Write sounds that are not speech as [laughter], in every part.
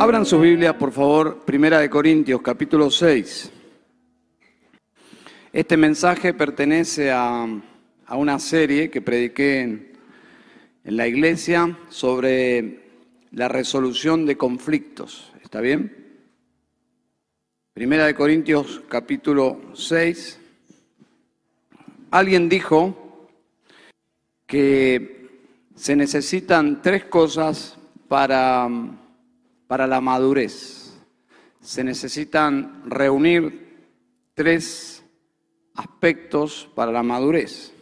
Abran sus Biblias, por favor, Primera de Corintios, capítulo 6. Este mensaje pertenece a, a una serie que prediqué en, en la iglesia sobre la resolución de conflictos. ¿Está bien? Primera de Corintios, capítulo 6. Alguien dijo que se necesitan tres cosas para, para la madurez. Se necesitan reunir tres aspectos para la madurez.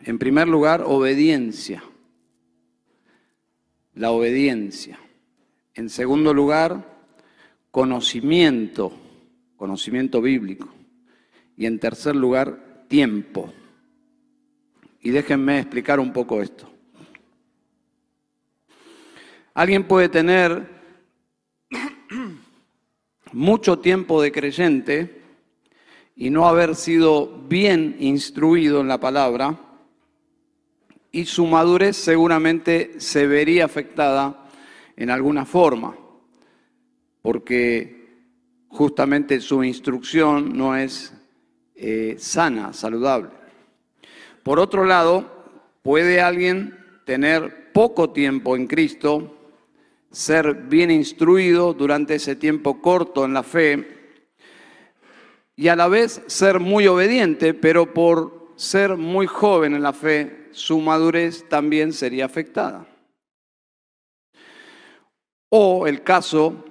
En primer lugar, obediencia. La obediencia. En segundo lugar, conocimiento, conocimiento bíblico. Y en tercer lugar, tiempo. Y déjenme explicar un poco esto. Alguien puede tener mucho tiempo de creyente y no haber sido bien instruido en la palabra y su madurez seguramente se vería afectada en alguna forma, porque justamente su instrucción no es eh, sana, saludable. Por otro lado, puede alguien tener poco tiempo en Cristo, ser bien instruido durante ese tiempo corto en la fe y a la vez ser muy obediente, pero por ser muy joven en la fe, su madurez también sería afectada. O el caso,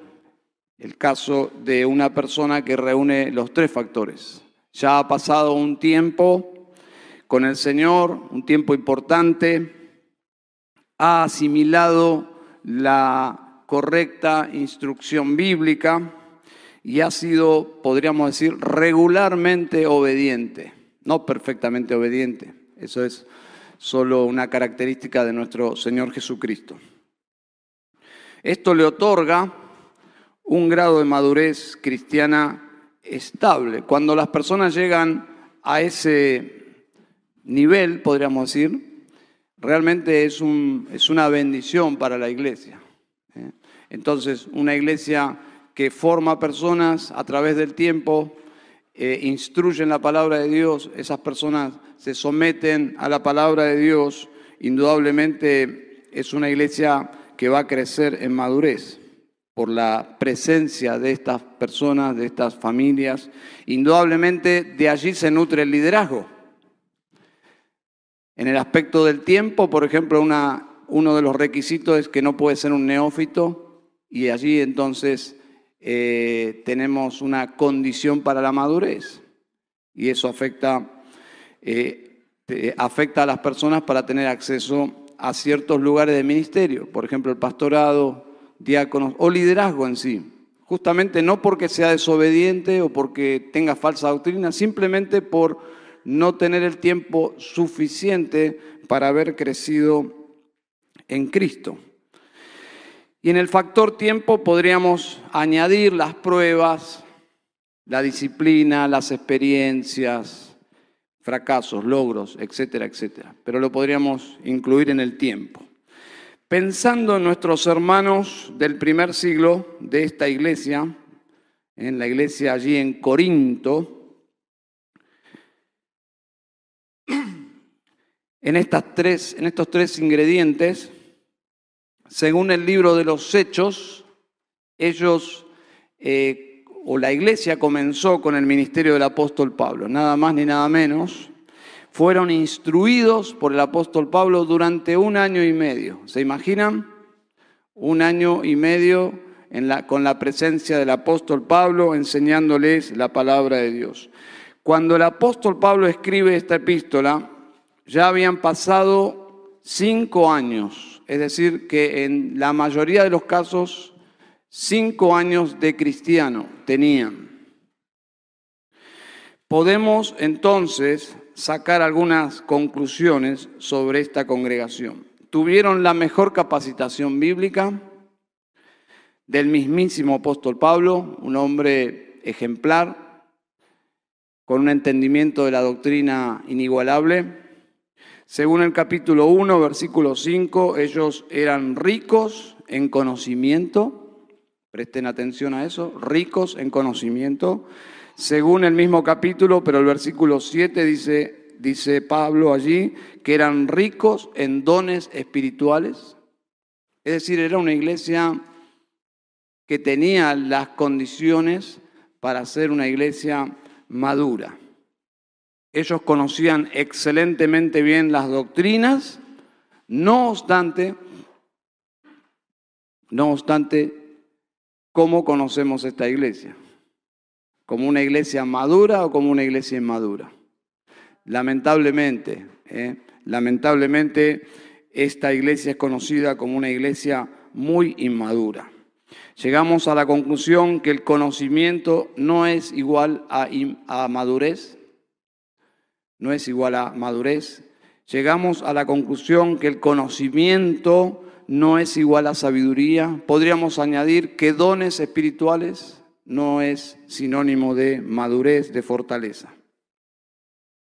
el caso de una persona que reúne los tres factores. Ya ha pasado un tiempo con el Señor, un tiempo importante, ha asimilado la correcta instrucción bíblica y ha sido, podríamos decir, regularmente obediente, no perfectamente obediente. Eso es solo una característica de nuestro Señor Jesucristo. Esto le otorga un grado de madurez cristiana estable. Cuando las personas llegan a ese nivel, podríamos decir, realmente es, un, es una bendición para la iglesia. ¿eh? Entonces, una iglesia que forma personas a través del tiempo, eh, instruyen la palabra de Dios, esas personas se someten a la palabra de Dios, indudablemente es una iglesia que va a crecer en madurez por la presencia de estas personas, de estas familias. Indudablemente de allí se nutre el liderazgo. En el aspecto del tiempo, por ejemplo, una, uno de los requisitos es que no puede ser un neófito y allí entonces eh, tenemos una condición para la madurez y eso afecta, eh, afecta a las personas para tener acceso a ciertos lugares de ministerio, por ejemplo el pastorado, diáconos o liderazgo en sí. Justamente no porque sea desobediente o porque tenga falsa doctrina, simplemente por no tener el tiempo suficiente para haber crecido en Cristo. Y en el factor tiempo podríamos añadir las pruebas, la disciplina, las experiencias, fracasos, logros, etcétera, etcétera. Pero lo podríamos incluir en el tiempo. Pensando en nuestros hermanos del primer siglo de esta iglesia, en la iglesia allí en Corinto, en, estas tres, en estos tres ingredientes, según el libro de los Hechos, ellos eh, o la iglesia comenzó con el ministerio del apóstol Pablo, nada más ni nada menos. Fueron instruidos por el apóstol Pablo durante un año y medio. ¿Se imaginan? Un año y medio con la presencia del apóstol Pablo enseñándoles la palabra de Dios. Cuando el apóstol Pablo escribe esta epístola, ya habían pasado cinco años, es decir, que en la mayoría de los casos, cinco años de cristiano tenían. Podemos entonces sacar algunas conclusiones sobre esta congregación. Tuvieron la mejor capacitación bíblica del mismísimo apóstol Pablo, un hombre ejemplar, con un entendimiento de la doctrina inigualable según el capítulo 1, versículo 5, ellos eran ricos en conocimiento, Presten atención a eso, ricos en conocimiento. Según el mismo capítulo, pero el versículo 7 dice, dice Pablo allí, que eran ricos en dones espirituales. Es decir, era una iglesia que tenía las condiciones para ser una iglesia madura. Ellos conocían excelentemente bien las doctrinas, no obstante, no obstante, ¿cómo conocemos esta iglesia? ¿Como una iglesia madura o como una iglesia inmadura? Lamentablemente, ¿eh? lamentablemente esta iglesia es conocida como una iglesia muy inmadura. Llegamos a la conclusión que el conocimiento no es igual a, a madurez, no es igual a madurez. Llegamos a la conclusión que el conocimiento no es igual a sabiduría. Podríamos añadir que dones espirituales no es sinónimo de madurez, de fortaleza.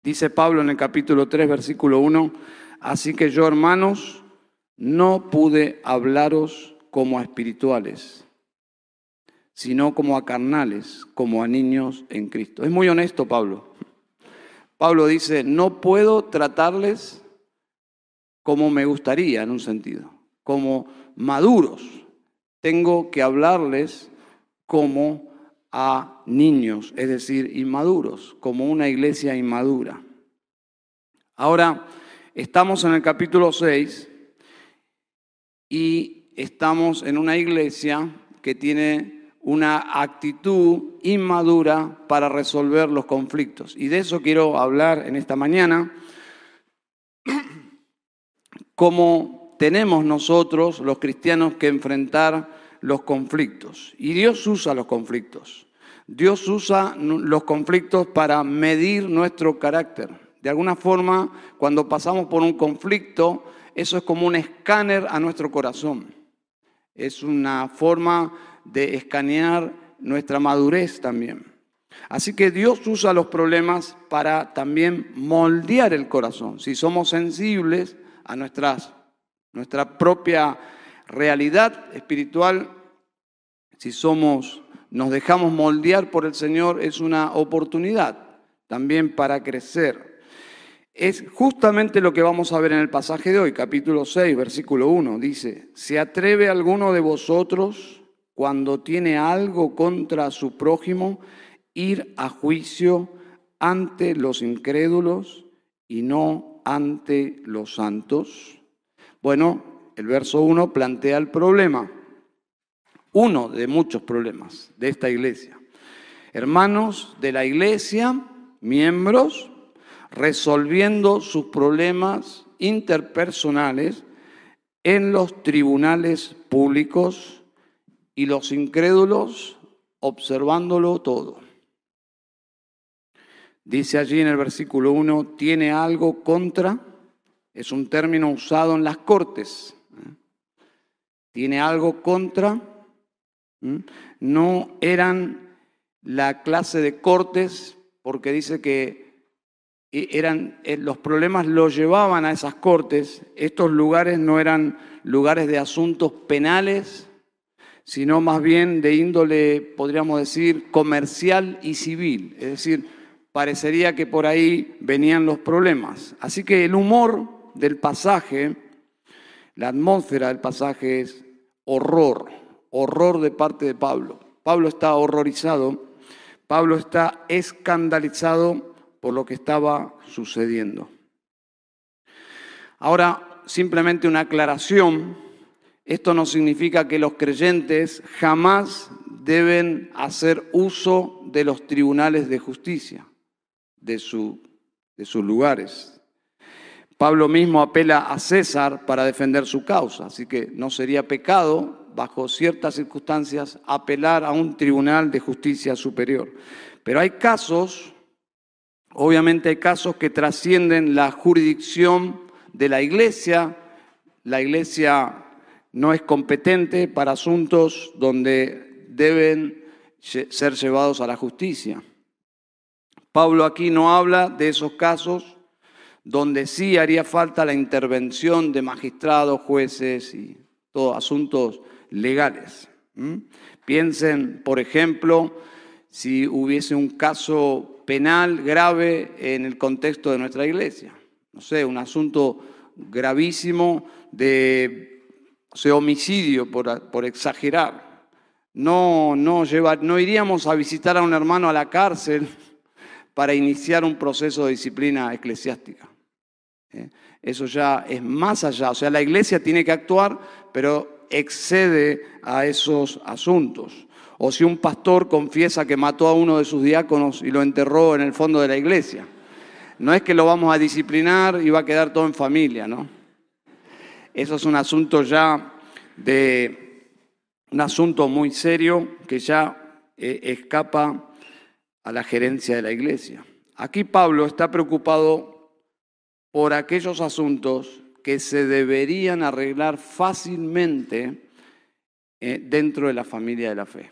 Dice Pablo en el capítulo 3, versículo 1, así que yo, hermanos, no pude hablaros como a espirituales, sino como a carnales, como a niños en Cristo. Es muy honesto Pablo. Pablo dice, no puedo tratarles como me gustaría en un sentido como maduros. Tengo que hablarles como a niños, es decir, inmaduros, como una iglesia inmadura. Ahora, estamos en el capítulo 6 y estamos en una iglesia que tiene una actitud inmadura para resolver los conflictos. Y de eso quiero hablar en esta mañana, [clears throat] como tenemos nosotros, los cristianos, que enfrentar los conflictos. Y Dios usa los conflictos. Dios usa los conflictos para medir nuestro carácter. De alguna forma, cuando pasamos por un conflicto, eso es como un escáner a nuestro corazón. Es una forma de escanear nuestra madurez también. Así que Dios usa los problemas para también moldear el corazón. Si somos sensibles a nuestras nuestra propia realidad espiritual, si somos, nos dejamos moldear por el Señor, es una oportunidad también para crecer. Es justamente lo que vamos a ver en el pasaje de hoy, capítulo 6, versículo 1. Dice, ¿se atreve alguno de vosotros cuando tiene algo contra su prójimo ir a juicio ante los incrédulos y no ante los santos? Bueno, el verso 1 plantea el problema, uno de muchos problemas de esta iglesia. Hermanos de la iglesia, miembros, resolviendo sus problemas interpersonales en los tribunales públicos y los incrédulos observándolo todo. Dice allí en el versículo 1, tiene algo contra es un término usado en las cortes. Tiene algo contra. No eran la clase de cortes porque dice que eran, eh, los problemas los llevaban a esas cortes. Estos lugares no eran lugares de asuntos penales, sino más bien de índole, podríamos decir, comercial y civil. Es decir, parecería que por ahí venían los problemas. Así que el humor del pasaje, la atmósfera del pasaje es horror, horror de parte de Pablo. Pablo está horrorizado, Pablo está escandalizado por lo que estaba sucediendo. Ahora, simplemente una aclaración, esto no significa que los creyentes jamás deben hacer uso de los tribunales de justicia, de, su, de sus lugares, Pablo mismo apela a César para defender su causa, así que no sería pecado, bajo ciertas circunstancias, apelar a un tribunal de justicia superior. Pero hay casos, obviamente hay casos que trascienden la jurisdicción de la iglesia. La iglesia no es competente para asuntos donde deben ser llevados a la justicia. Pablo aquí no habla de esos casos donde sí haría falta la intervención de magistrados, jueces y todos asuntos legales. Piensen, por ejemplo, si hubiese un caso penal grave en el contexto de nuestra iglesia. No sé, un asunto gravísimo de homicidio, por, exagerar. No, no, no iríamos a visitar a un hermano a la cárcel [laughs] para iniciar un proceso de disciplina eclesiástica. ¿eh? Eso ya es más allá. O sea, la iglesia tiene que actuar, pero excede a esos asuntos. O si un pastor confiesa que mató a uno de sus diáconos y lo enterró en el fondo de la iglesia. No es que lo vamos a disciplinar y va a quedar todo en familia, ¿no? Eso es un asunto ya de un asunto muy serio que ya eh, escapa a la gerencia de la iglesia. Aquí Pablo está preocupado por aquellos asuntos que se deberían arreglar fácilmente eh, dentro de la familia de la fe.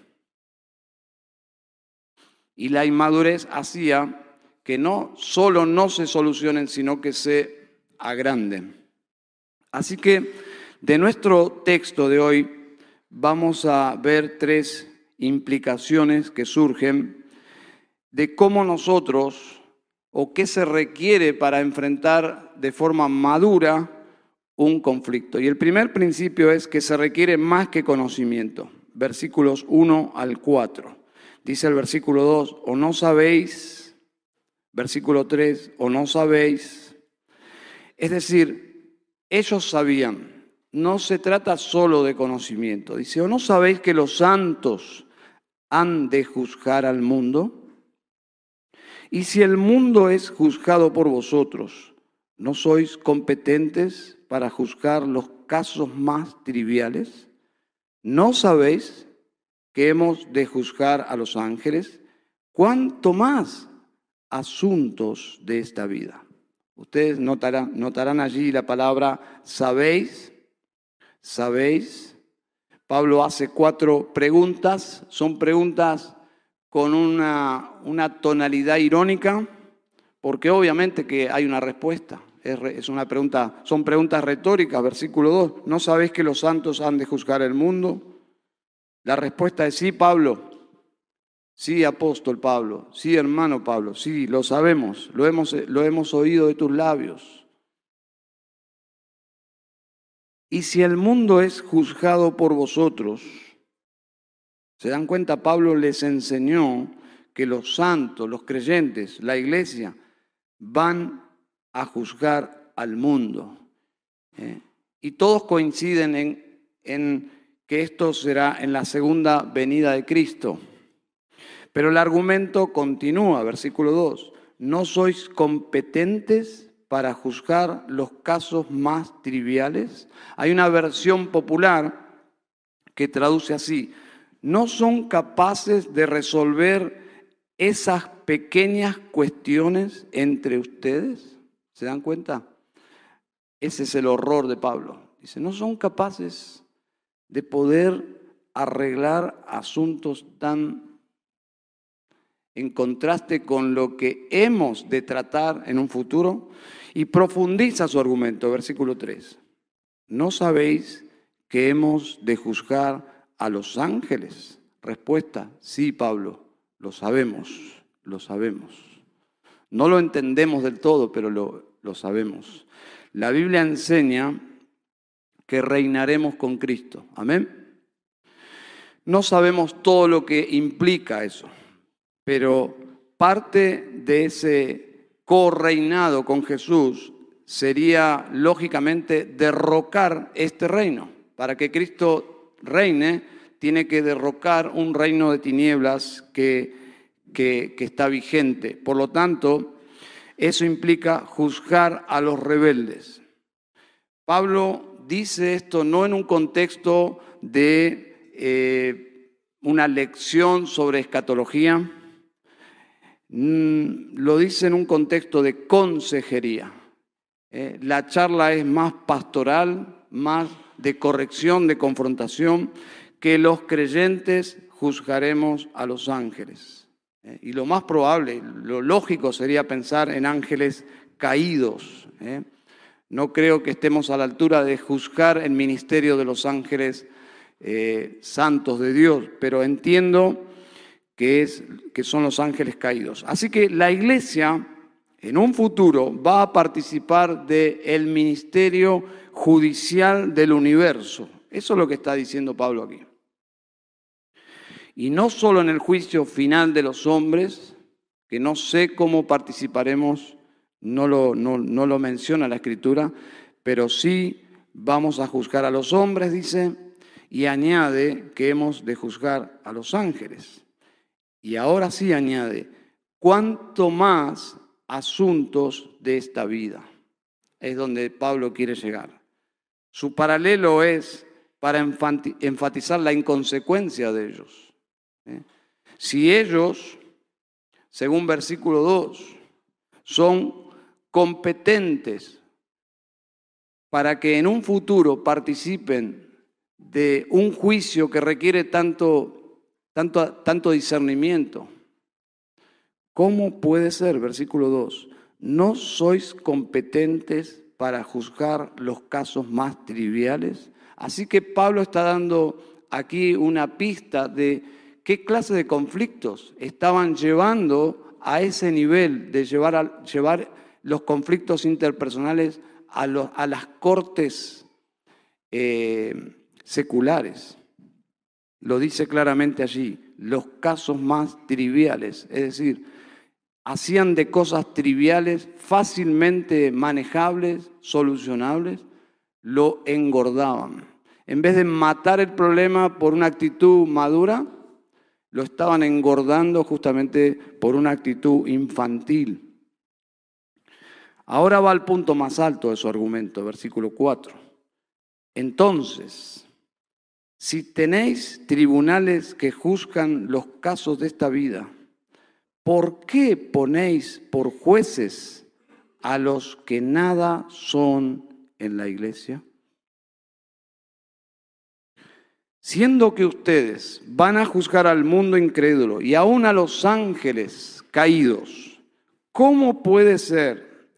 Y la inmadurez hacía que no solo no se solucionen, sino que se agranden. Así que de nuestro texto de hoy vamos a ver tres implicaciones que surgen de cómo nosotros o qué se requiere para enfrentar de forma madura un conflicto. Y el primer principio es que se requiere más que conocimiento. Versículos 1 al 4. Dice el versículo 2, o no sabéis, versículo 3, o no sabéis. Es decir, ellos sabían, no se trata solo de conocimiento. Dice, o no sabéis que los santos han de juzgar al mundo. Y si el mundo es juzgado por vosotros, ¿no sois competentes para juzgar los casos más triviales? ¿No sabéis que hemos de juzgar a los ángeles? ¿Cuánto más asuntos de esta vida? Ustedes notarán, notarán allí la palabra sabéis, sabéis. Pablo hace cuatro preguntas, son preguntas con una, tonalidad irónica, porque obviamente que hay una respuesta. Es, una pregunta, son preguntas retóricas, versículo 2. ¿No sabéis que los santos han de juzgar el mundo? La respuesta es sí, Pablo. Sí, apóstol Pablo. Sí, hermano Pablo. Sí, lo sabemos. Lo hemos, lo hemos oído de tus labios. Y si el mundo es juzgado por vosotros, ¿Se dan cuenta? Pablo les enseñó que los santos, los creyentes, la iglesia, van a juzgar al mundo. ¿eh? Y todos coinciden en, en que esto será en la segunda venida de Cristo. Pero el argumento continúa, versículo 2. ¿No sois competentes para juzgar los casos más triviales? Hay una versión popular que traduce así, no son capaces de resolver esas pequeñas cuestiones entre ustedes. ¿Se dan cuenta? Ese es el horror de Pablo. Dice, no son capaces de poder arreglar asuntos tan en contraste con lo que hemos de tratar en un futuro. Y profundiza su argumento, versículo 3. ¿No sabéis que hemos de juzgar a los ángeles? Respuesta, sí, Pablo, lo sabemos, lo sabemos. No lo entendemos del todo, pero lo, lo sabemos. La Biblia enseña que reinaremos con Cristo. Amén. No sabemos todo lo que implica eso, pero parte de ese correinado con Jesús sería lógicamente derrocar este reino para que Cristo reine, tiene que derrocar un reino de tinieblas que, que, está vigente. Por lo tanto, eso implica juzgar a los rebeldes. Pablo dice esto no en un contexto de eh, una lección sobre escatología, mm, lo dice en un contexto de consejería. Eh, la charla es más pastoral, más de corrección, de confrontación, que los creyentes juzgaremos a los ángeles. ¿eh? Y lo más probable, lo lógico sería pensar en ángeles caídos. ¿eh? No creo que estemos a la altura de juzgar el ministerio de los ángeles santos de Dios, pero entiendo que, es, que son los ángeles caídos. Así que la iglesia en un futuro va a participar del ministerio judicial del universo. Eso es lo que está diciendo Pablo aquí. Y no solo en el juicio final de los hombres, que no sé cómo participaremos, no lo, no, no lo menciona la escritura, pero sí vamos a juzgar a los hombres, dice, y añade que hemos de juzgar a los ángeles. Y ahora sí añade, cuanto más asuntos de esta vida. Es donde Pablo quiere llegar. Su paralelo es para enfatizar la inconsecuencia de ellos. ¿eh? Si ellos, según versículo 2, son competentes para que en un futuro participen de un juicio que requiere tanto, tanto, tanto discernimiento. ¿Cómo puede ser, versículo 2, no sois competentes para juzgar los casos más triviales? Así que Pablo está dando aquí una pista de qué clase de conflictos estaban llevando a ese nivel de llevar, llevar los conflictos interpersonales a, a las cortes eh, seculares. Lo dice claramente allí, los casos más triviales, es decir, hacían de cosas triviales, fácilmente manejables, solucionables, lo engordaban. En vez de matar el problema por una actitud madura, lo estaban engordando justamente por una actitud infantil. Ahora va al punto más alto de su argumento, versículo 4. Entonces, si tenéis tribunales que juzgan los casos de esta vida, ¿por qué ponéis por jueces a los que nada son en la iglesia? Siendo que ustedes van a juzgar al mundo incrédulo y aún a los ángeles caídos, ¿cómo puede ser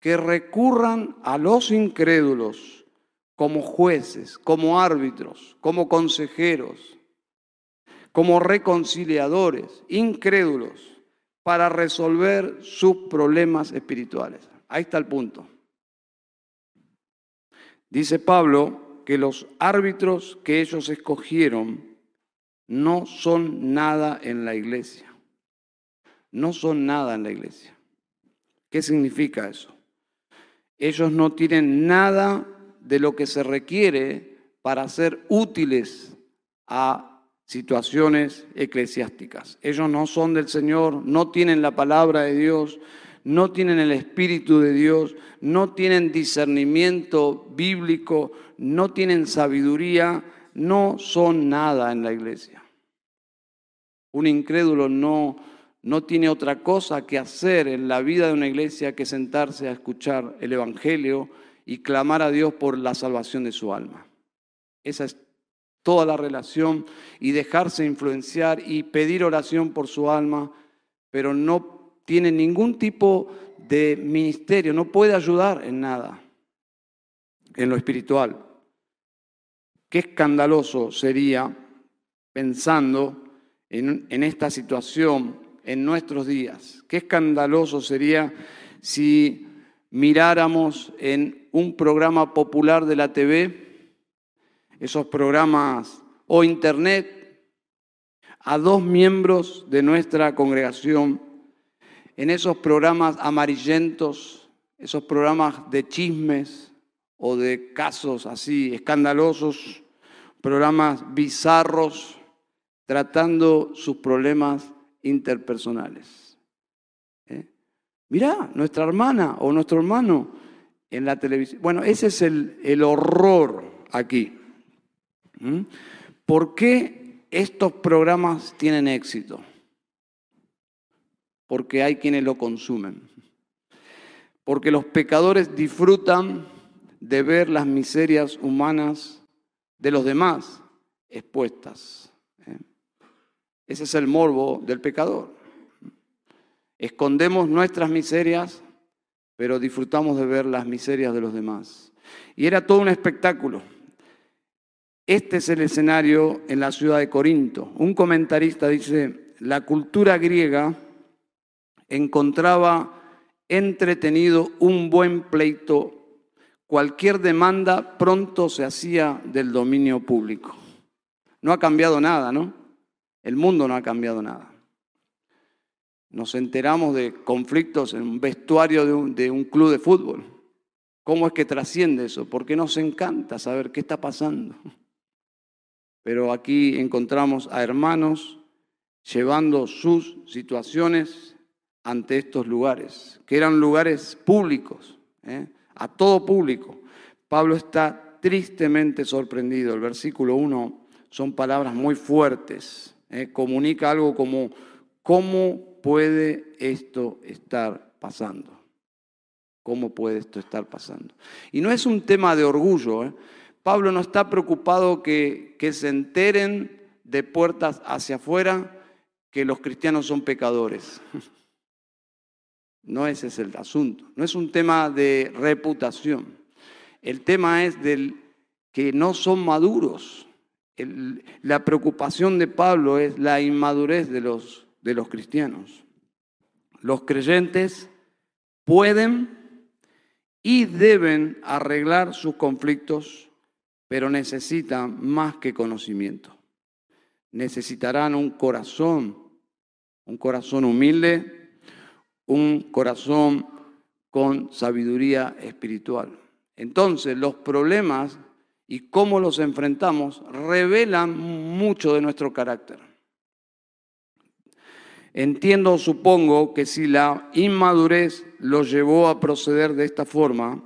que recurran a los incrédulos como jueces, como árbitros, como consejeros, como reconciliadores, incrédulos, para resolver sus problemas espirituales. Ahí está el punto. Dice Pablo que los árbitros que ellos escogieron no son nada en la iglesia. No son nada en la iglesia. ¿Qué significa eso? Ellos no tienen nada de lo que se requiere para ser útiles a situaciones eclesiásticas. Ellos no son del Señor, no tienen la palabra de Dios, no tienen el Espíritu de Dios, no tienen discernimiento bíblico, no tienen sabiduría, no son nada en la iglesia. Un incrédulo no, no tiene otra cosa que hacer en la vida de una iglesia que sentarse a escuchar el Evangelio y clamar a Dios por la salvación de su alma. Esa es toda la relación y dejarse influenciar y pedir oración por su alma, pero no tiene ningún tipo de ministerio, no puede ayudar en nada, en lo espiritual. Qué escandaloso sería, pensando en, en esta situación en nuestros días, qué escandaloso sería si miráramos en un programa popular de la TV, esos programas o internet, a dos miembros de nuestra congregación, en esos programas amarillentos, esos programas de chismes o de casos así escandalosos, programas bizarros, tratando sus problemas interpersonales. Mirá, nuestra hermana o nuestro hermano en la televisión. Bueno, ese es el, horror aquí. ¿Mm? ¿Por qué estos programas tienen éxito? Porque hay quienes lo consumen. Porque los pecadores disfrutan de ver las miserias humanas de los demás expuestas. ¿eh? Ese es el morbo del pecador. Escondemos nuestras miserias, pero disfrutamos de ver las miserias de los demás. Y era todo un espectáculo. Este es el escenario en la ciudad de Corinto. Un comentarista dice, la cultura griega encontraba entretenido un buen pleito. Cualquier demanda pronto se hacía del dominio público. No ha cambiado nada, ¿no? El mundo no ha cambiado nada. Nos enteramos de conflictos en un vestuario de un, club de fútbol. ¿Cómo es que trasciende eso? Porque nos encanta saber qué está pasando. Pero aquí encontramos a hermanos llevando sus situaciones ante estos lugares, que eran lugares públicos, ¿eh? a todo público. Pablo está tristemente sorprendido. El versículo 1 son palabras muy fuertes. ¿eh? Comunica algo como, ¿cómo puede esto estar pasando? ¿Cómo puede esto estar pasando? Y no es un tema de orgullo. ¿eh? Pablo no está preocupado que, se enteren de puertas hacia afuera que los cristianos son pecadores. No ese es el asunto. No es un tema de reputación. El tema es del que no son maduros. la preocupación de Pablo es la inmadurez de los, de los cristianos. Los creyentes pueden y deben arreglar sus conflictos, pero necesitan más que conocimiento. Necesitarán un corazón, un corazón humilde, un corazón con sabiduría espiritual. Entonces, los problemas y cómo los enfrentamos revelan mucho de nuestro carácter. Entiendo, supongo, que si la inmadurez lo llevó a proceder de esta forma,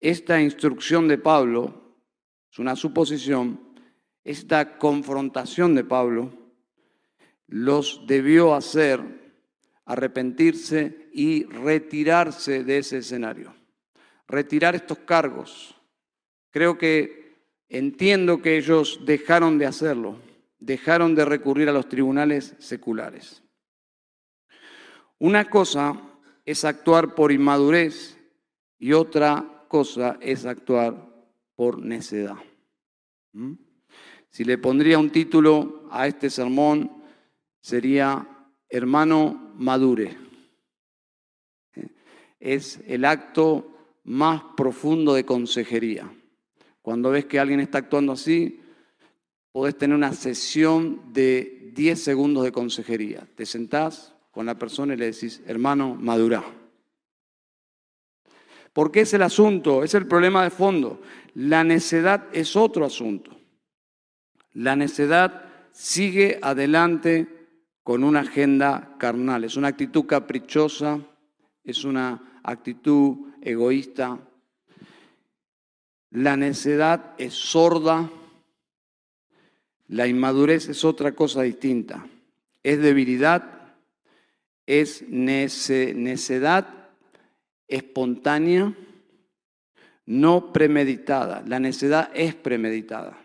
esta instrucción de Pablo, es una suposición, esta confrontación de Pablo, los debió hacer arrepentirse y retirarse de ese escenario, retirar estos cargos. Creo que entiendo que ellos dejaron de hacerlo, dejaron de recurrir a los tribunales seculares. Una cosa es actuar por inmadurez y otra cosa es actuar por necedad. ¿Mm? Si le pondría un título a este sermón, sería Hermano Madure. Es el acto más profundo de consejería. Cuando ves que alguien está actuando así, podés tener una sesión de 10 segundos de consejería. Te sentás, con la persona y le decís, hermano, madura. Porque es el asunto, es el problema de fondo. La necedad es otro asunto. La necedad sigue adelante con una agenda carnal, es una actitud caprichosa, es una actitud egoísta. La necedad es sorda, la inmadurez es otra cosa distinta, es debilidad es necedad espontánea, no premeditada. La necedad es premeditada.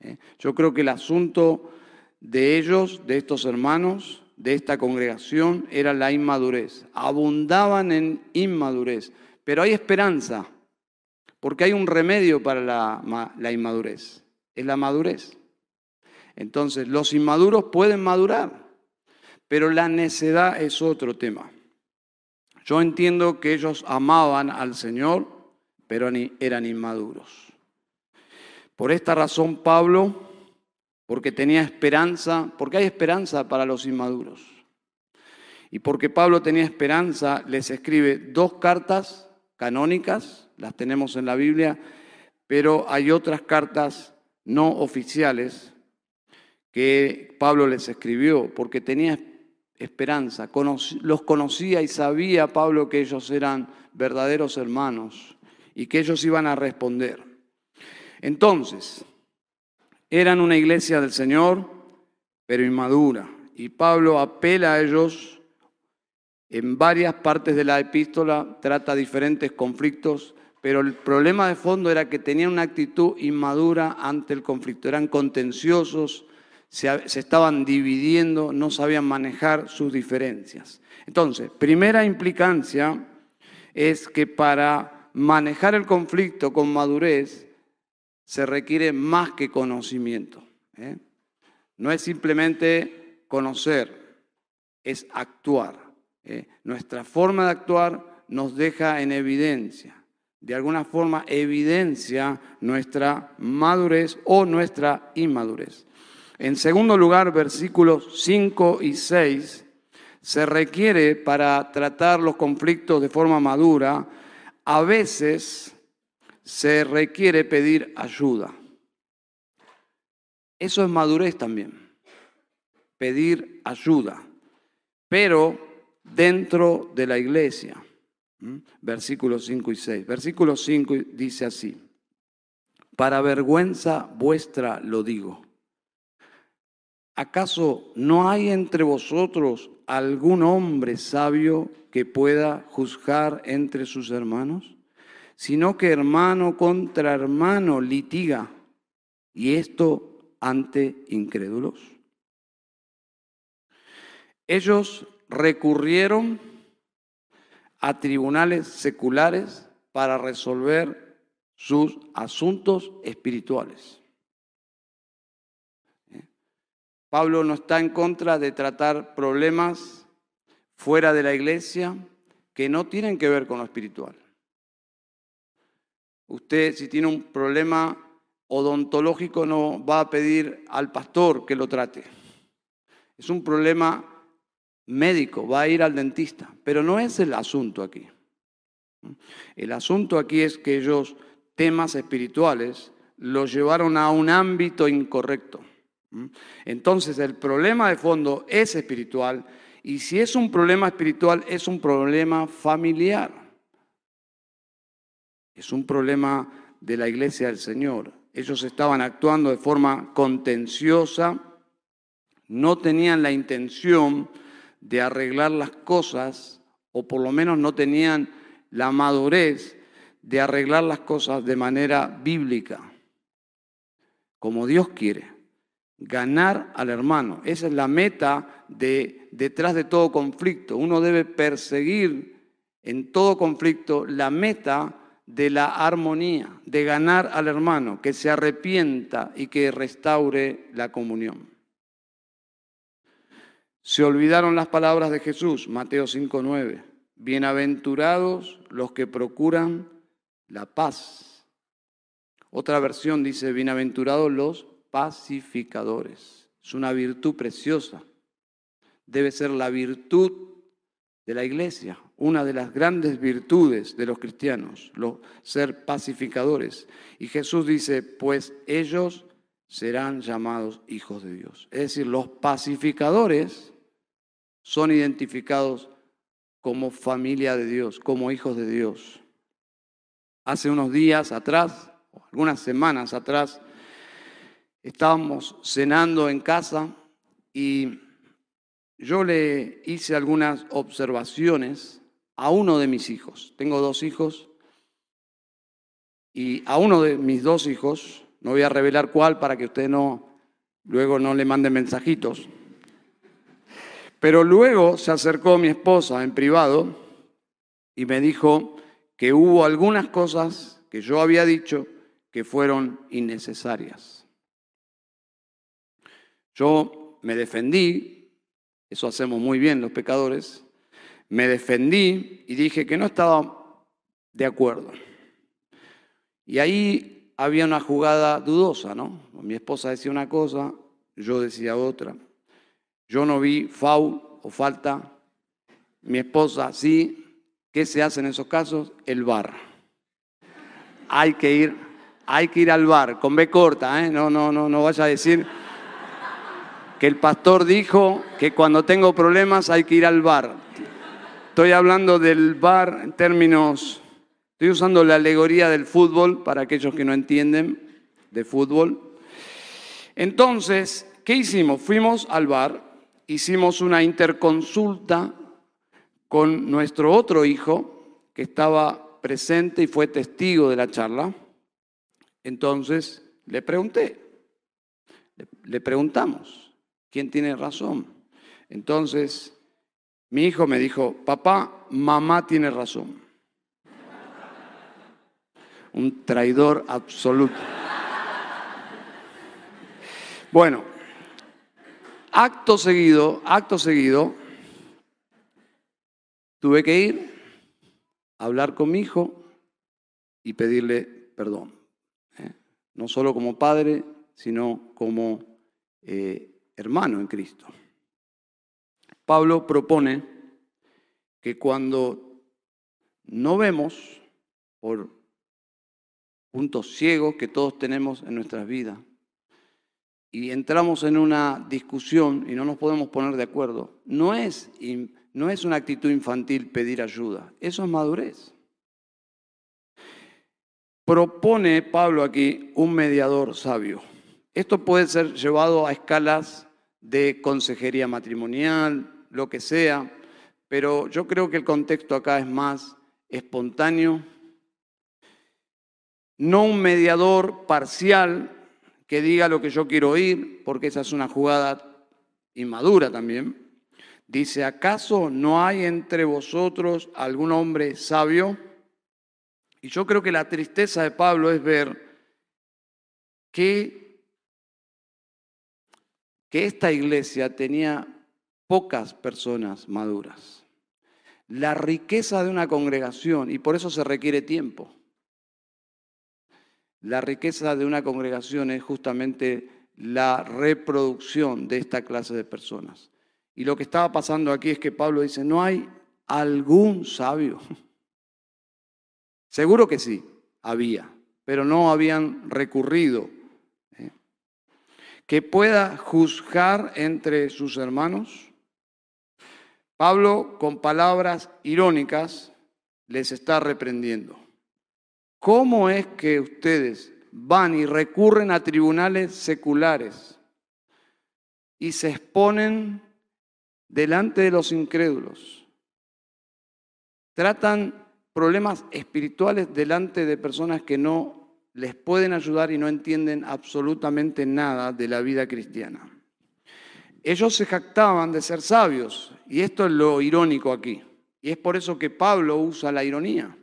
¿eh? Yo creo que el asunto de ellos, de estos hermanos, de esta congregación, era la inmadurez. Abundaban en inmadurez. Pero hay esperanza, porque hay un remedio para la, la inmadurez. Es la madurez. Entonces, los inmaduros pueden madurar. Pero la necedad es otro tema. Yo entiendo que ellos amaban al Señor, pero eran inmaduros. Por esta razón Pablo, porque tenía esperanza, porque hay esperanza para los inmaduros. Y porque Pablo tenía esperanza, les escribe dos cartas canónicas, las tenemos en la Biblia, pero hay otras cartas no oficiales que Pablo les escribió, porque tenía esperanza. Los conocía y sabía Pablo que ellos eran verdaderos hermanos y que ellos iban a responder. Entonces, eran una iglesia del Señor, pero inmadura. Y Pablo apela a ellos en varias partes de la epístola, trata diferentes conflictos, pero el problema de fondo era que tenían una actitud inmadura ante el conflicto, eran contenciosos, se, estaban dividiendo, no sabían manejar sus diferencias. Entonces, primera implicancia es que para manejar el conflicto con madurez se requiere más que conocimiento. ¿eh? No es simplemente conocer, es actuar. ¿eh? Nuestra forma de actuar nos deja en evidencia, de alguna forma evidencia nuestra madurez o nuestra inmadurez. En segundo lugar, versículos 5 y 6, se requiere para tratar los conflictos de forma madura, a veces se requiere pedir ayuda. Eso es madurez también, pedir ayuda, pero dentro de la iglesia. Versículos 5 y 6. Versículo 5 dice así, para vergüenza vuestra lo digo. ¿Acaso no hay entre vosotros algún hombre sabio que pueda juzgar entre sus hermanos? Sino que hermano contra hermano litiga, y esto ante incrédulos. Ellos recurrieron a tribunales seculares para resolver sus asuntos espirituales. ¿Eh? Pablo no está en contra de tratar problemas fuera de la iglesia que no tienen que ver con lo espiritual. Usted si tiene un problema odontológico no va a pedir al pastor que lo trate. Es un problema médico, va a ir al dentista, pero no es el asunto aquí. El asunto aquí es que ellos temas espirituales los llevaron a un ámbito incorrecto. Entonces el problema de fondo es espiritual y si es un problema espiritual es un problema familiar. Es un problema de la iglesia del Señor. Ellos estaban actuando de forma contenciosa, no tenían la intención de arreglar las cosas, o por lo menos no tenían la madurez de arreglar las cosas de manera bíblica, como Dios quiere. Ganar al hermano. Esa es la meta de detrás de todo conflicto. Uno debe perseguir en todo conflicto la meta de la armonía, de ganar al hermano, que se arrepienta y que restaure la comunión. Se olvidaron las palabras de Jesús, Mateo 5:9. Bienaventurados los que procuran la paz. Otra versión dice, bienaventurados los pacificadores. Es una virtud preciosa. Debe ser la virtud de la iglesia, una de las grandes virtudes de los cristianos, ser pacificadores. Y Jesús dice, pues ellos serán llamados hijos de Dios. Es decir, los pacificadores son identificados como familia de Dios, como hijos de Dios. Hace unos días atrás, algunas semanas atrás, estábamos cenando en casa y yo le hice algunas observaciones a uno de mis hijos. Tengo dos hijos y a uno de mis dos hijos, no voy a revelar cuál para que usted no, luego no le mande mensajitos, pero luego se acercó mi esposa en privado y me dijo que hubo algunas cosas que yo había dicho que fueron innecesarias. Yo me defendí, eso hacemos muy bien los pecadores, me defendí y dije que no estaba de acuerdo. Y ahí había una jugada dudosa, ¿no? Mi esposa decía una cosa, yo decía otra. Yo no vi foul o falta. Mi esposa sí. ¿Qué se hace en esos casos? El bar. Hay que ir, hay que ir al bar, con B corta, ¿eh? No, no, no, no vaya a decir que el pastor dijo que cuando tengo problemas hay que ir al bar. Estoy hablando del bar en términos, estoy usando la alegoría del fútbol para aquellos que no entienden de fútbol. Entonces, ¿qué hicimos? Fuimos al bar hicimos una interconsulta con nuestro otro hijo que estaba presente y fue testigo de la charla. Entonces le pregunté, le preguntamos, ¿quién tiene razón? Entonces mi hijo me dijo, papá, mamá tiene razón. Un traidor absoluto. Bueno, acto seguido, acto seguido, tuve que ir a hablar con mi hijo y pedirle perdón. ¿eh? No solo como padre, sino como eh, hermano en Cristo. Pablo propone que cuando no vemos por puntos ciegos que todos tenemos en nuestras vidas y entramos en una discusión y no nos podemos poner de acuerdo, no es, no es una actitud infantil pedir ayuda, eso es madurez. Propone Pablo aquí un mediador sabio. Esto puede ser llevado a escalas de consejería matrimonial, lo que sea, pero yo creo que el contexto acá es más espontáneo, no un mediador parcial que diga lo que yo quiero oír, porque esa es una jugada inmadura también. Dice, ¿acaso no hay entre vosotros algún hombre sabio? Y yo creo que la tristeza de Pablo es ver que, que esta iglesia tenía pocas personas maduras. La riqueza de una congregación, y por eso se requiere tiempo. La riqueza de una congregación es justamente la reproducción de esta clase de personas. Y lo que estaba pasando aquí es que Pablo dice, no hay algún sabio. [laughs] Seguro que sí, había, pero no habían recurrido. Que pueda juzgar entre sus hermanos Pablo, con palabras irónicas, les está reprendiendo. ¿Cómo es que ustedes van y recurren a tribunales seculares y se exponen delante de los incrédulos? Tratan problemas espirituales delante de personas que no les pueden ayudar y no entienden absolutamente nada de la vida cristiana. Ellos se jactaban de ser sabios, y esto es lo irónico aquí. Y es por eso que Pablo usa la ironía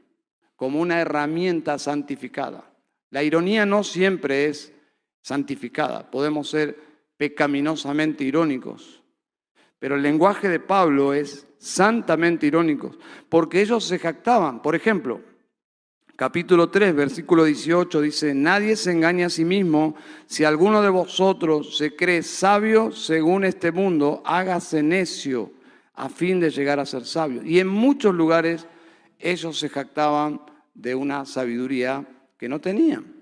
como una herramienta santificada. La ironía no siempre es santificada, podemos ser pecaminosamente irónicos, pero el lenguaje de Pablo es santamente irónico, porque ellos se jactaban. Por ejemplo, capítulo 3, versículo 18 dice, nadie se engaña a sí mismo, si alguno de vosotros se cree sabio según este mundo, hágase necio a fin de llegar a ser sabio. Y en muchos lugares ellos se jactaban de una sabiduría que no tenían.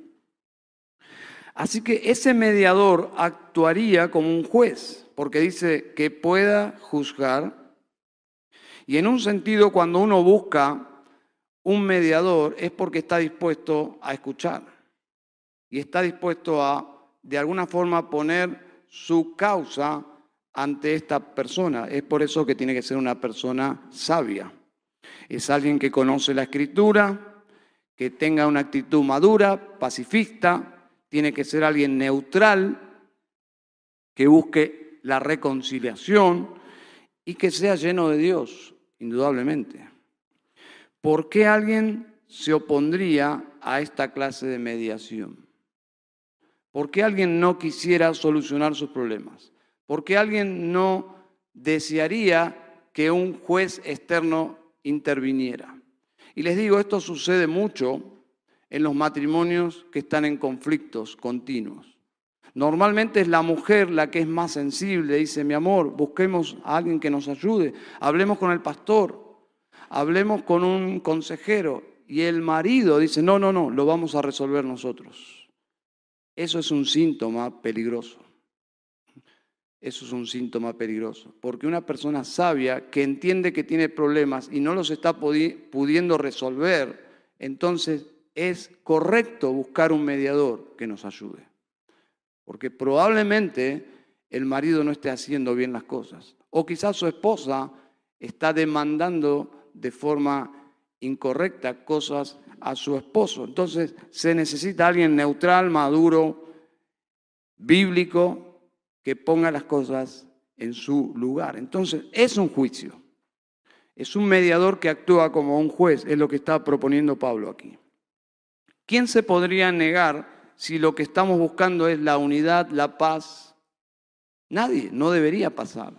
Así que ese mediador actuaría como un juez, porque dice que pueda juzgar. Y en un sentido, cuando uno busca un mediador es porque está dispuesto a escuchar y está dispuesto a, de alguna forma, poner su causa ante esta persona. Es por eso que tiene que ser una persona sabia. Es alguien que conoce la escritura, que tenga una actitud madura, pacifista, tiene que ser alguien neutral, que busque la reconciliación y que sea lleno de Dios, indudablemente. ¿Por qué alguien se opondría a esta clase de mediación? ¿Por qué alguien no quisiera solucionar sus problemas? ¿Por qué alguien no desearía que un juez externo interviniera? Y les digo, esto sucede mucho en los matrimonios que están en conflictos continuos. Normalmente es la mujer la que es más sensible, dice, mi amor, busquemos a alguien que nos ayude, hablemos con el pastor, hablemos con un consejero y el marido dice, no, no, no, lo vamos a resolver nosotros. Eso es un síntoma peligroso. Eso es un síntoma peligroso, porque una persona sabia que entiende que tiene problemas y no los está pudiendo resolver, entonces es correcto buscar un mediador que nos ayude. Porque probablemente el marido no esté haciendo bien las cosas. O quizás su esposa está demandando de forma incorrecta cosas a su esposo. Entonces se necesita alguien neutral, maduro, bíblico, que ponga las cosas en su lugar. Entonces es un juicio. Es un mediador que actúa como un juez, es lo que está proponiendo Pablo aquí. ¿Quién se podría negar si lo que estamos buscando es la unidad, la paz Nadie, no debería pasar.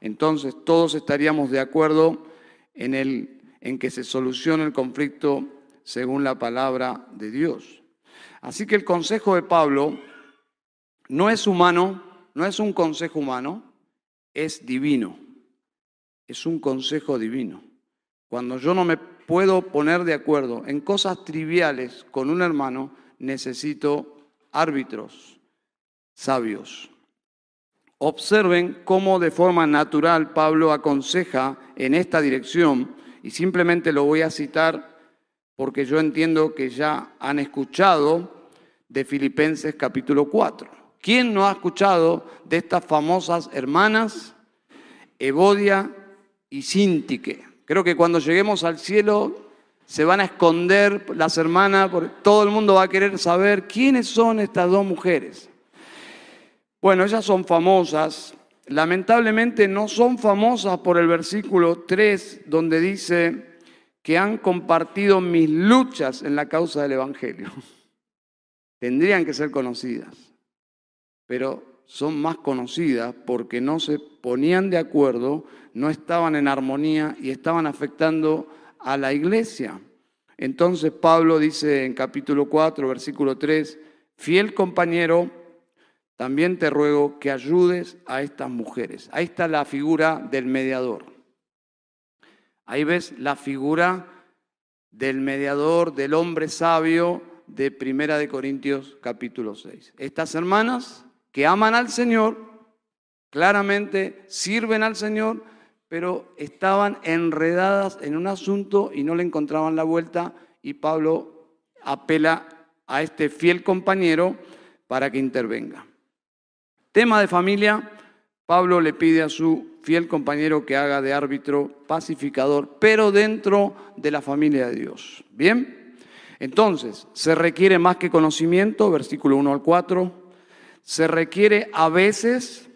Entonces todos estaríamos de acuerdo en, el, en que se solucione el conflicto según la palabra de Dios. Así que el consejo de Pablo no es humano, no es un consejo humano, es divino. Es un consejo divino. Cuando yo no me puedo poner de acuerdo en cosas triviales con un hermano, necesito árbitros sabios. Observen cómo de forma natural Pablo aconseja en esta dirección y simplemente lo voy a citar porque yo entiendo que ya han escuchado de Filipenses capítulo 4. ¿Quién no ha escuchado de estas famosas hermanas, Evodia y Sintique? Creo que cuando lleguemos al cielo se van a esconder las hermanas, porque todo el mundo va a querer saber quiénes son estas dos mujeres. Bueno, ellas son famosas. Lamentablemente no son famosas por el versículo 3, donde dice que han compartido mis luchas en la causa del Evangelio. [laughs] Tendrían que ser conocidas, pero son más conocidas porque no se ponían de acuerdo, no estaban en armonía y estaban afectando a la iglesia. Entonces Pablo dice en capítulo 4, versículo 3, fiel compañero, también te ruego que ayudes a estas mujeres. Ahí está la figura del mediador. Ahí ves la figura del mediador, del hombre sabio de Primera de Corintios capítulo 6. Estas hermanas que aman al Señor, claramente sirven al Señor, pero estaban enredadas en un asunto y no le encontraban la vuelta y Pablo apela a este fiel compañero para que intervenga. Tema de familia, Pablo le pide a su fiel compañero que haga de árbitro pacificador, pero dentro de la familia de Dios. ¿Bien? Entonces, se requiere más que conocimiento, versículo 1 al 4, se requiere a veces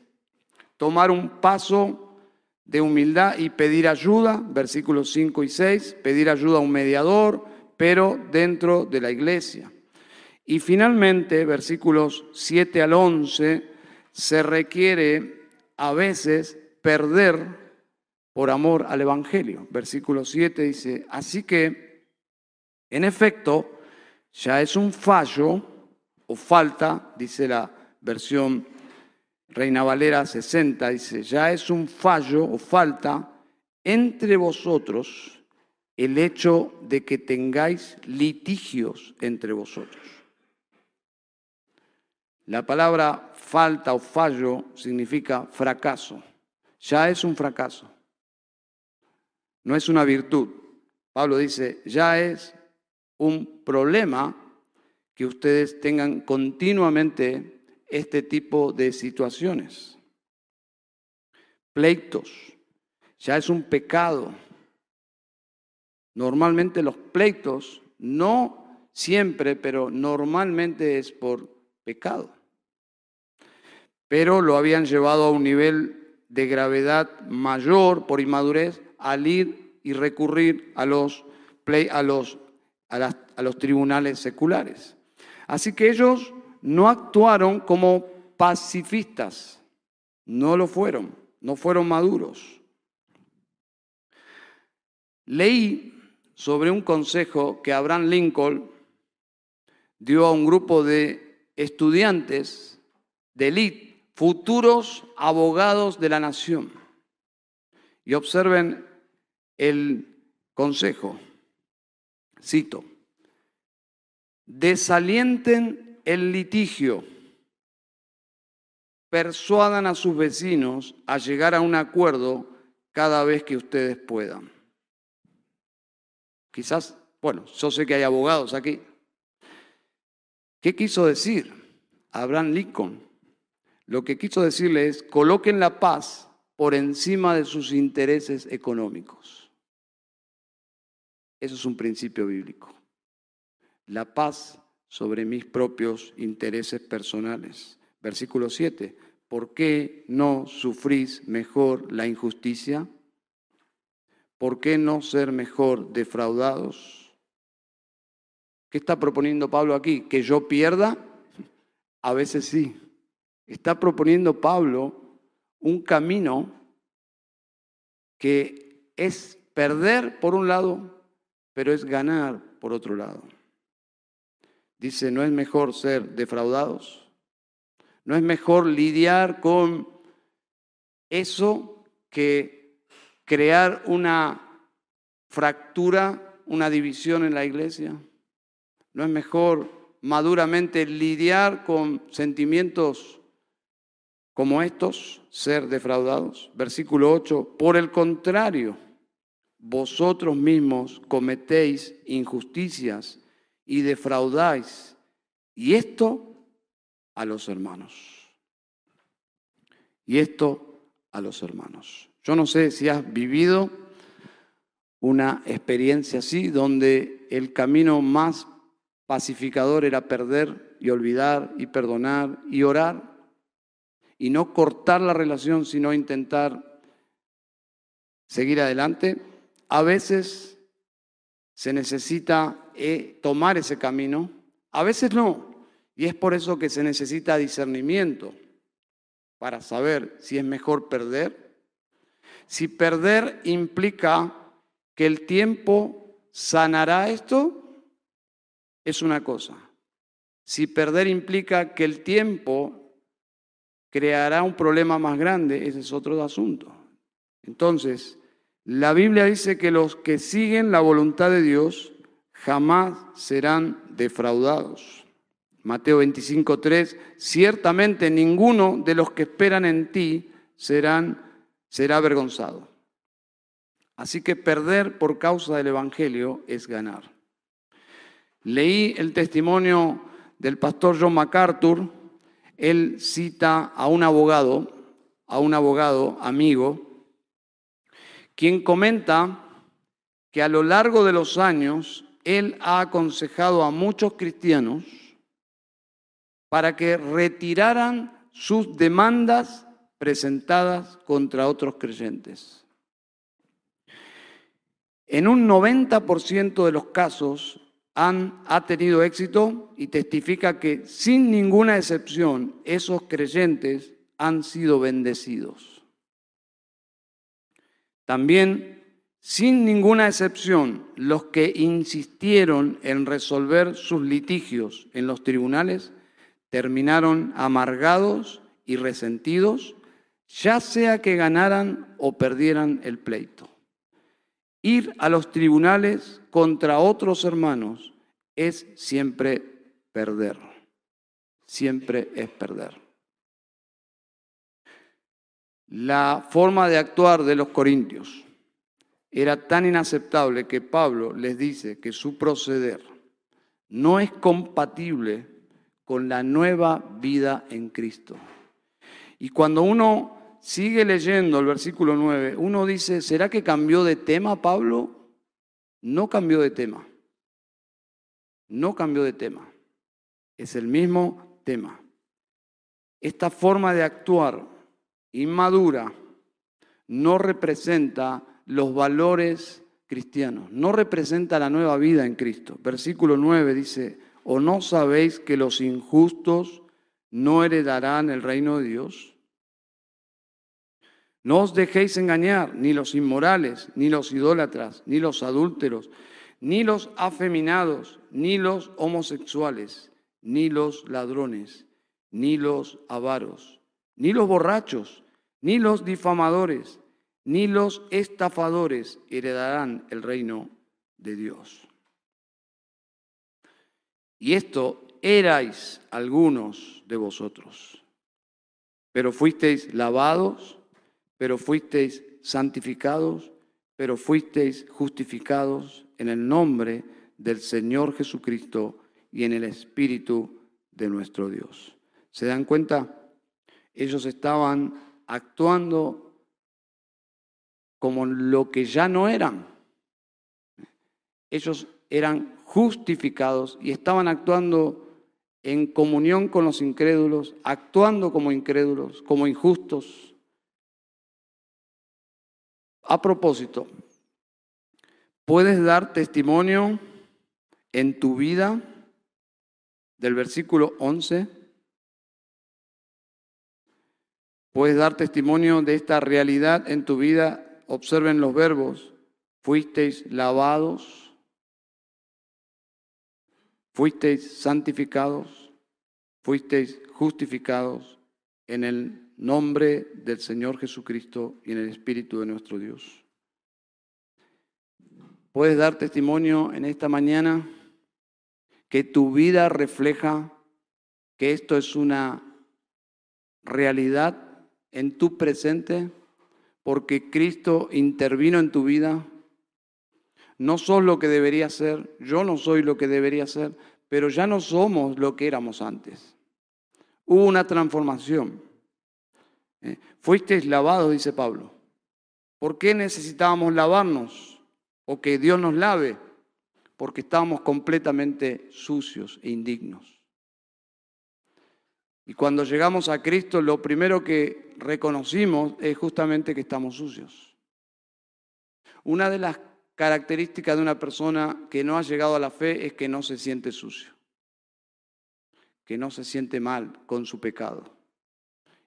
tomar un paso de humildad y pedir ayuda, versículos 5 y 6, pedir ayuda a un mediador, pero dentro de la iglesia. Y finalmente, versículos 7 al 11, se requiere a veces perder por amor al Evangelio. Versículo 7 dice, así que, en efecto, ya es un fallo o falta, dice la versión Reina Valera 60 dice, ya es un fallo o falta entre vosotros el hecho de que tengáis litigios entre vosotros. La palabra falta o fallo significa fracaso. Ya es un fracaso. No es una virtud. Pablo dice, ya es un problema que ustedes tengan continuamente este tipo de situaciones. Pleitos, ya es un pecado. Normalmente los pleitos, no siempre, pero normalmente es por pecado. Pero lo habían llevado a un nivel de gravedad mayor por inmadurez al ir y recurrir a los, tribunales seculares. Así que ellos no actuaron como pacifistas, no lo fueron, no fueron maduros. Leí sobre un consejo que Abraham Lincoln dio a un grupo de estudiantes de élite, futuros abogados de la nación. Y observen el consejo. Cito, desalienten el litigio, persuadan a sus vecinos a llegar a un acuerdo cada vez que ustedes puedan. Quizás, bueno, yo sé que hay abogados aquí. ¿Qué quiso decir Abraham Lincoln? Lo que quiso decirle es, coloquen la paz por encima de sus intereses económicos. Eso es un principio bíblico. La paz sobre mis propios intereses personales. Versículo 7. ¿Por qué no sufrís mejor la injusticia? ¿Por qué no ser mejor defraudados? ¿Qué está proponiendo Pablo aquí? ¿Que yo pierda? A veces sí. Está proponiendo Pablo un camino que es perder por un lado, pero es ganar por otro lado. Dice, no es mejor ser defraudados, no es mejor lidiar con eso que crear una fractura, una división en la iglesia. No es mejor maduramente lidiar con sentimientos como estos, ser defraudados. Versículo 8, por el contrario, vosotros mismos cometéis injusticias y defraudáis, y esto a los hermanos. Y esto a los hermanos. Yo no sé si has vivido una experiencia así, donde el camino más pacificador era perder y olvidar y perdonar y orar y no cortar la relación, sino intentar seguir adelante. A veces se necesita eh, tomar ese camino, a veces no. Y es por eso que se necesita discernimiento para saber si es mejor perder. Si perder implica que el tiempo sanará esto, es una cosa. Si perder implica que el tiempo creará un problema más grande, ese es otro asunto. Entonces, la Biblia dice que los que siguen la voluntad de Dios jamás serán defraudados. Mateo 25:3, ciertamente ninguno de los que esperan en ti será avergonzado. Así que perder por causa del Evangelio es ganar. Leí el testimonio del pastor John MacArthur. Él cita a un abogado, a un abogado amigo, quien comenta que a lo largo de los años él ha aconsejado a muchos cristianos para que retiraran sus demandas presentadas contra otros creyentes. En un 90% de los casos, ha tenido éxito y testifica que sin ninguna excepción esos creyentes han sido bendecidos. También, sin ninguna excepción, los que insistieron en resolver sus litigios en los tribunales terminaron amargados y resentidos, ya sea que ganaran o perdieran el pleito. Ir a los tribunales contra otros hermanos es siempre perder. Siempre es perder. La forma de actuar de los corintios era tan inaceptable que Pablo les dice que su proceder no es compatible con la nueva vida en Cristo. Y cuando uno sigue leyendo el versículo 9, uno dice, ¿será que cambió de tema Pablo? No cambió de tema. No cambió de tema. Es el mismo tema. Esta forma de actuar inmadura no representa los valores cristianos, no representa la nueva vida en Cristo. Versículo 9 dice, ¿o no sabéis que los injustos no heredarán el reino de Dios? No os dejéis engañar, ni los inmorales, ni los idólatras, ni los adúlteros, ni los afeminados, ni los homosexuales, ni los ladrones, ni los avaros, ni los borrachos, ni los difamadores, ni los estafadores heredarán el reino de Dios. Y esto erais algunos de vosotros, pero fuisteis lavados pero fuisteis santificados, pero fuisteis justificados en el nombre del Señor Jesucristo y en el Espíritu de nuestro Dios. ¿Se dan cuenta? Ellos estaban actuando como lo que ya no eran. Ellos eran justificados y estaban actuando en comunión con los incrédulos, actuando como incrédulos, como injustos, a propósito, puedes dar testimonio en tu vida del versículo 11 Puedes dar testimonio de esta realidad en tu vida. Observen los verbos. Fuisteis lavados. Fuisteis santificados. Fuisteis justificados en el nombre del Señor Jesucristo y en el Espíritu de nuestro Dios. Puedes dar testimonio en esta mañana que tu vida refleja que esto es una realidad en tu presente porque Cristo intervino en tu vida. No sos lo que debería ser, yo no soy lo que debería ser, pero ya no somos lo que éramos antes. Hubo una transformación. ¿Eh? Fuisteis lavados, dice Pablo. ¿Por qué necesitábamos lavarnos? O que Dios nos lave. Porque estábamos completamente sucios e indignos. Y cuando llegamos a Cristo, lo primero que reconocimos es justamente que estamos sucios. Una de las características de una persona que no ha llegado a la fe es que no se siente sucio, que no se siente mal con su pecado.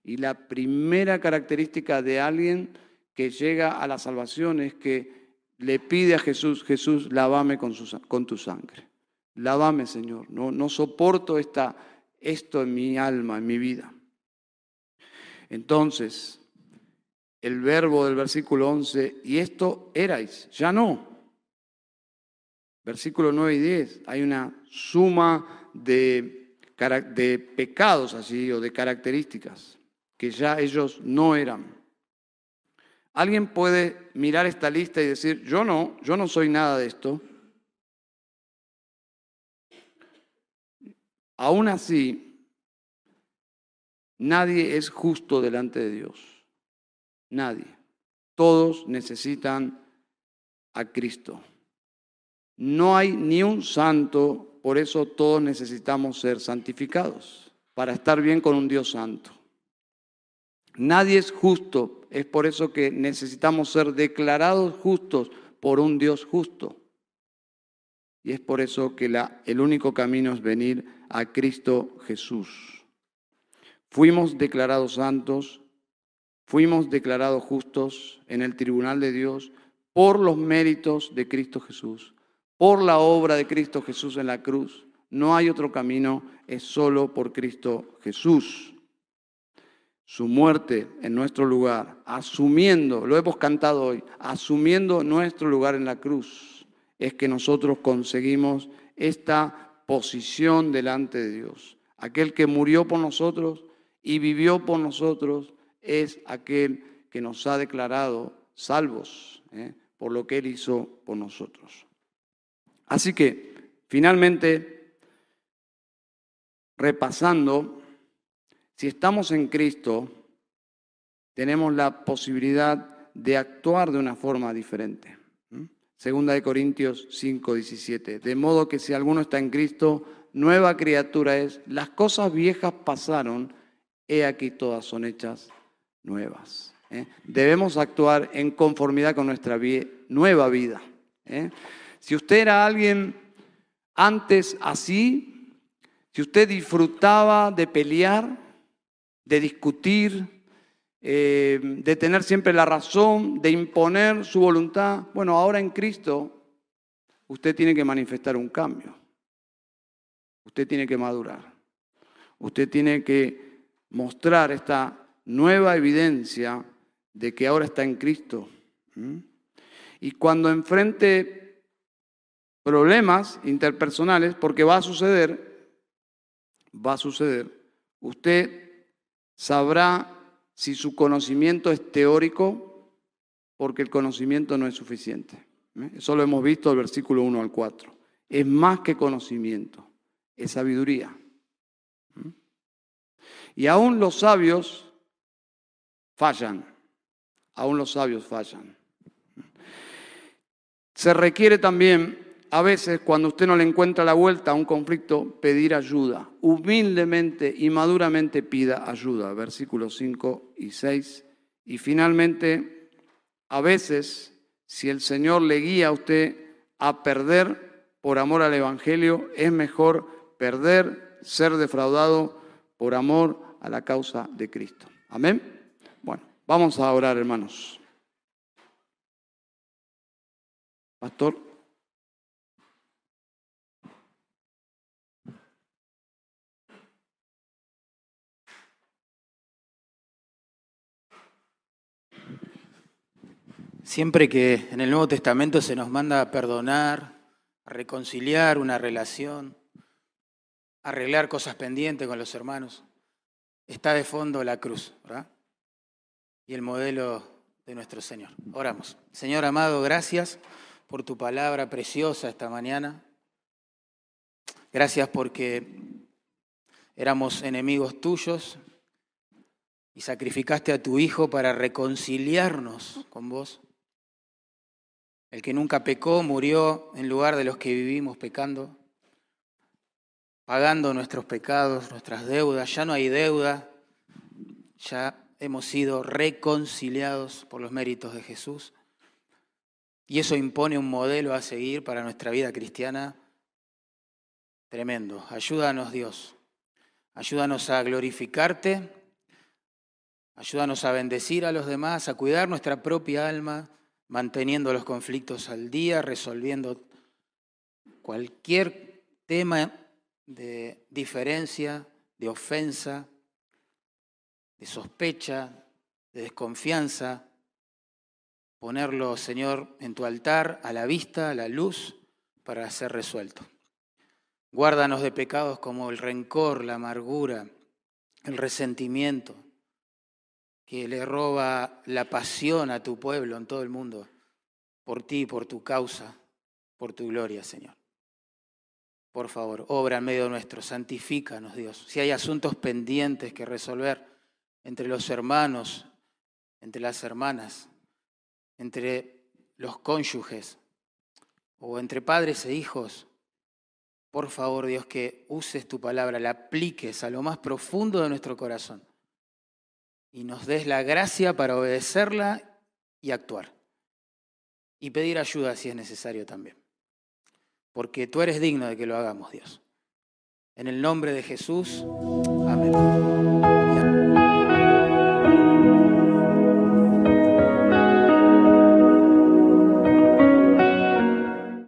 Y la primera característica de alguien que llega a la salvación es que le pide a Jesús, Jesús, lávame con, tu sangre. Lávame, Señor. No, soporto esta esto en mi alma, en mi vida. Entonces, el verbo del versículo 11, y esto erais, ya no. Versículo 9 y 10, hay una suma de, de pecados así o de características que ya ellos no eran. Alguien puede mirar esta lista y decir, yo no, yo no soy nada de esto. Aún así, nadie es justo delante de Dios. Nadie. Todos necesitan a Cristo. No hay ni un santo, por eso todos necesitamos ser santificados, para estar bien con un Dios santo. Nadie es justo, es por eso que necesitamos ser declarados justos por un Dios justo. Y es por eso que el único camino es venir a Cristo Jesús. Fuimos declarados santos, fuimos declarados justos en el tribunal de Dios por los méritos de Cristo Jesús, por la obra de Cristo Jesús en la cruz. No hay otro camino, es solo por Cristo Jesús. Su muerte en nuestro lugar, asumiendo, lo hemos cantado hoy, asumiendo nuestro lugar en la cruz, es que nosotros conseguimos esta posición delante de Dios. Aquel que murió por nosotros y vivió por nosotros es aquel que nos ha declarado salvos ¿eh? por lo que Él hizo por nosotros. Así que, finalmente, repasando, si estamos en Cristo, tenemos la posibilidad de actuar de una forma diferente. Segunda de Corintios 5, 17. De modo que si alguno está en Cristo, nueva criatura es. Las cosas viejas pasaron, he aquí todas son hechas nuevas. ¿eh? Debemos actuar en conformidad con nuestra nueva vida. ¿eh? Si usted era alguien antes así, si usted disfrutaba de pelear, de discutir, eh, de tener siempre la razón, de imponer su voluntad. Bueno, ahora en Cristo usted tiene que manifestar un cambio. Usted tiene que madurar. Usted tiene que mostrar esta nueva evidencia de que ahora está en Cristo. Y cuando enfrente problemas interpersonales, porque va a suceder, va a suceder, usted sabrá si su conocimiento es teórico, porque el conocimiento no es suficiente. ¿eh? Eso lo hemos visto del versículo 1 al 4. Es más que conocimiento, es sabiduría. ¿Mm? Y aún los sabios fallan, aún los sabios fallan. Se requiere también a veces cuando usted no le encuentra la vuelta a un conflicto, pedir ayuda. Humildemente y maduramente pida ayuda. Versículos 5 y 6. Y finalmente, a veces, si el Señor le guía a usted a perder por amor al Evangelio, es mejor perder, ser defraudado por amor a la causa de Cristo. Amén. Vamos a orar, hermanos. Pastor. Siempre que en el Nuevo Testamento se nos manda a perdonar, a reconciliar una relación, arreglar cosas pendientes con los hermanos, está de fondo la cruz, ¿verdad? Y el modelo de nuestro Señor. Oramos. Señor amado, gracias por tu palabra preciosa esta mañana. Gracias porque éramos enemigos tuyos y sacrificaste a tu Hijo para reconciliarnos con vos. El que nunca pecó murió en lugar de los que vivimos pecando, pagando nuestros pecados, nuestras deudas. Ya no hay deuda, ya hemos sido reconciliados por los méritos de Jesús. Y eso impone un modelo a seguir para nuestra vida cristiana tremendo. Ayúdanos Dios, ayúdanos a glorificarte, ayúdanos a bendecir a los demás, a cuidar nuestra propia alma manteniendo los conflictos al día, resolviendo cualquier tema de diferencia, de ofensa, de sospecha, de desconfianza, ponerlo, Señor, en tu altar, a la vista, a la luz, para ser resuelto. Guárdanos de pecados como el rencor, la amargura, el resentimiento, que le roba la pasión a tu pueblo en todo el mundo, por ti, por tu causa, por tu gloria, Señor. Por favor, obra en medio nuestro, santifícanos, Dios. Si hay asuntos pendientes que resolver entre los hermanos, entre las hermanas, entre los cónyuges o entre padres e hijos, por favor, Dios, que uses tu palabra, la apliques a lo más profundo de nuestro corazón y nos des la gracia para obedecerla y actuar. Y pedir ayuda si es necesario también. Porque tú eres digno de que lo hagamos, Dios. En el nombre de Jesús. Amén.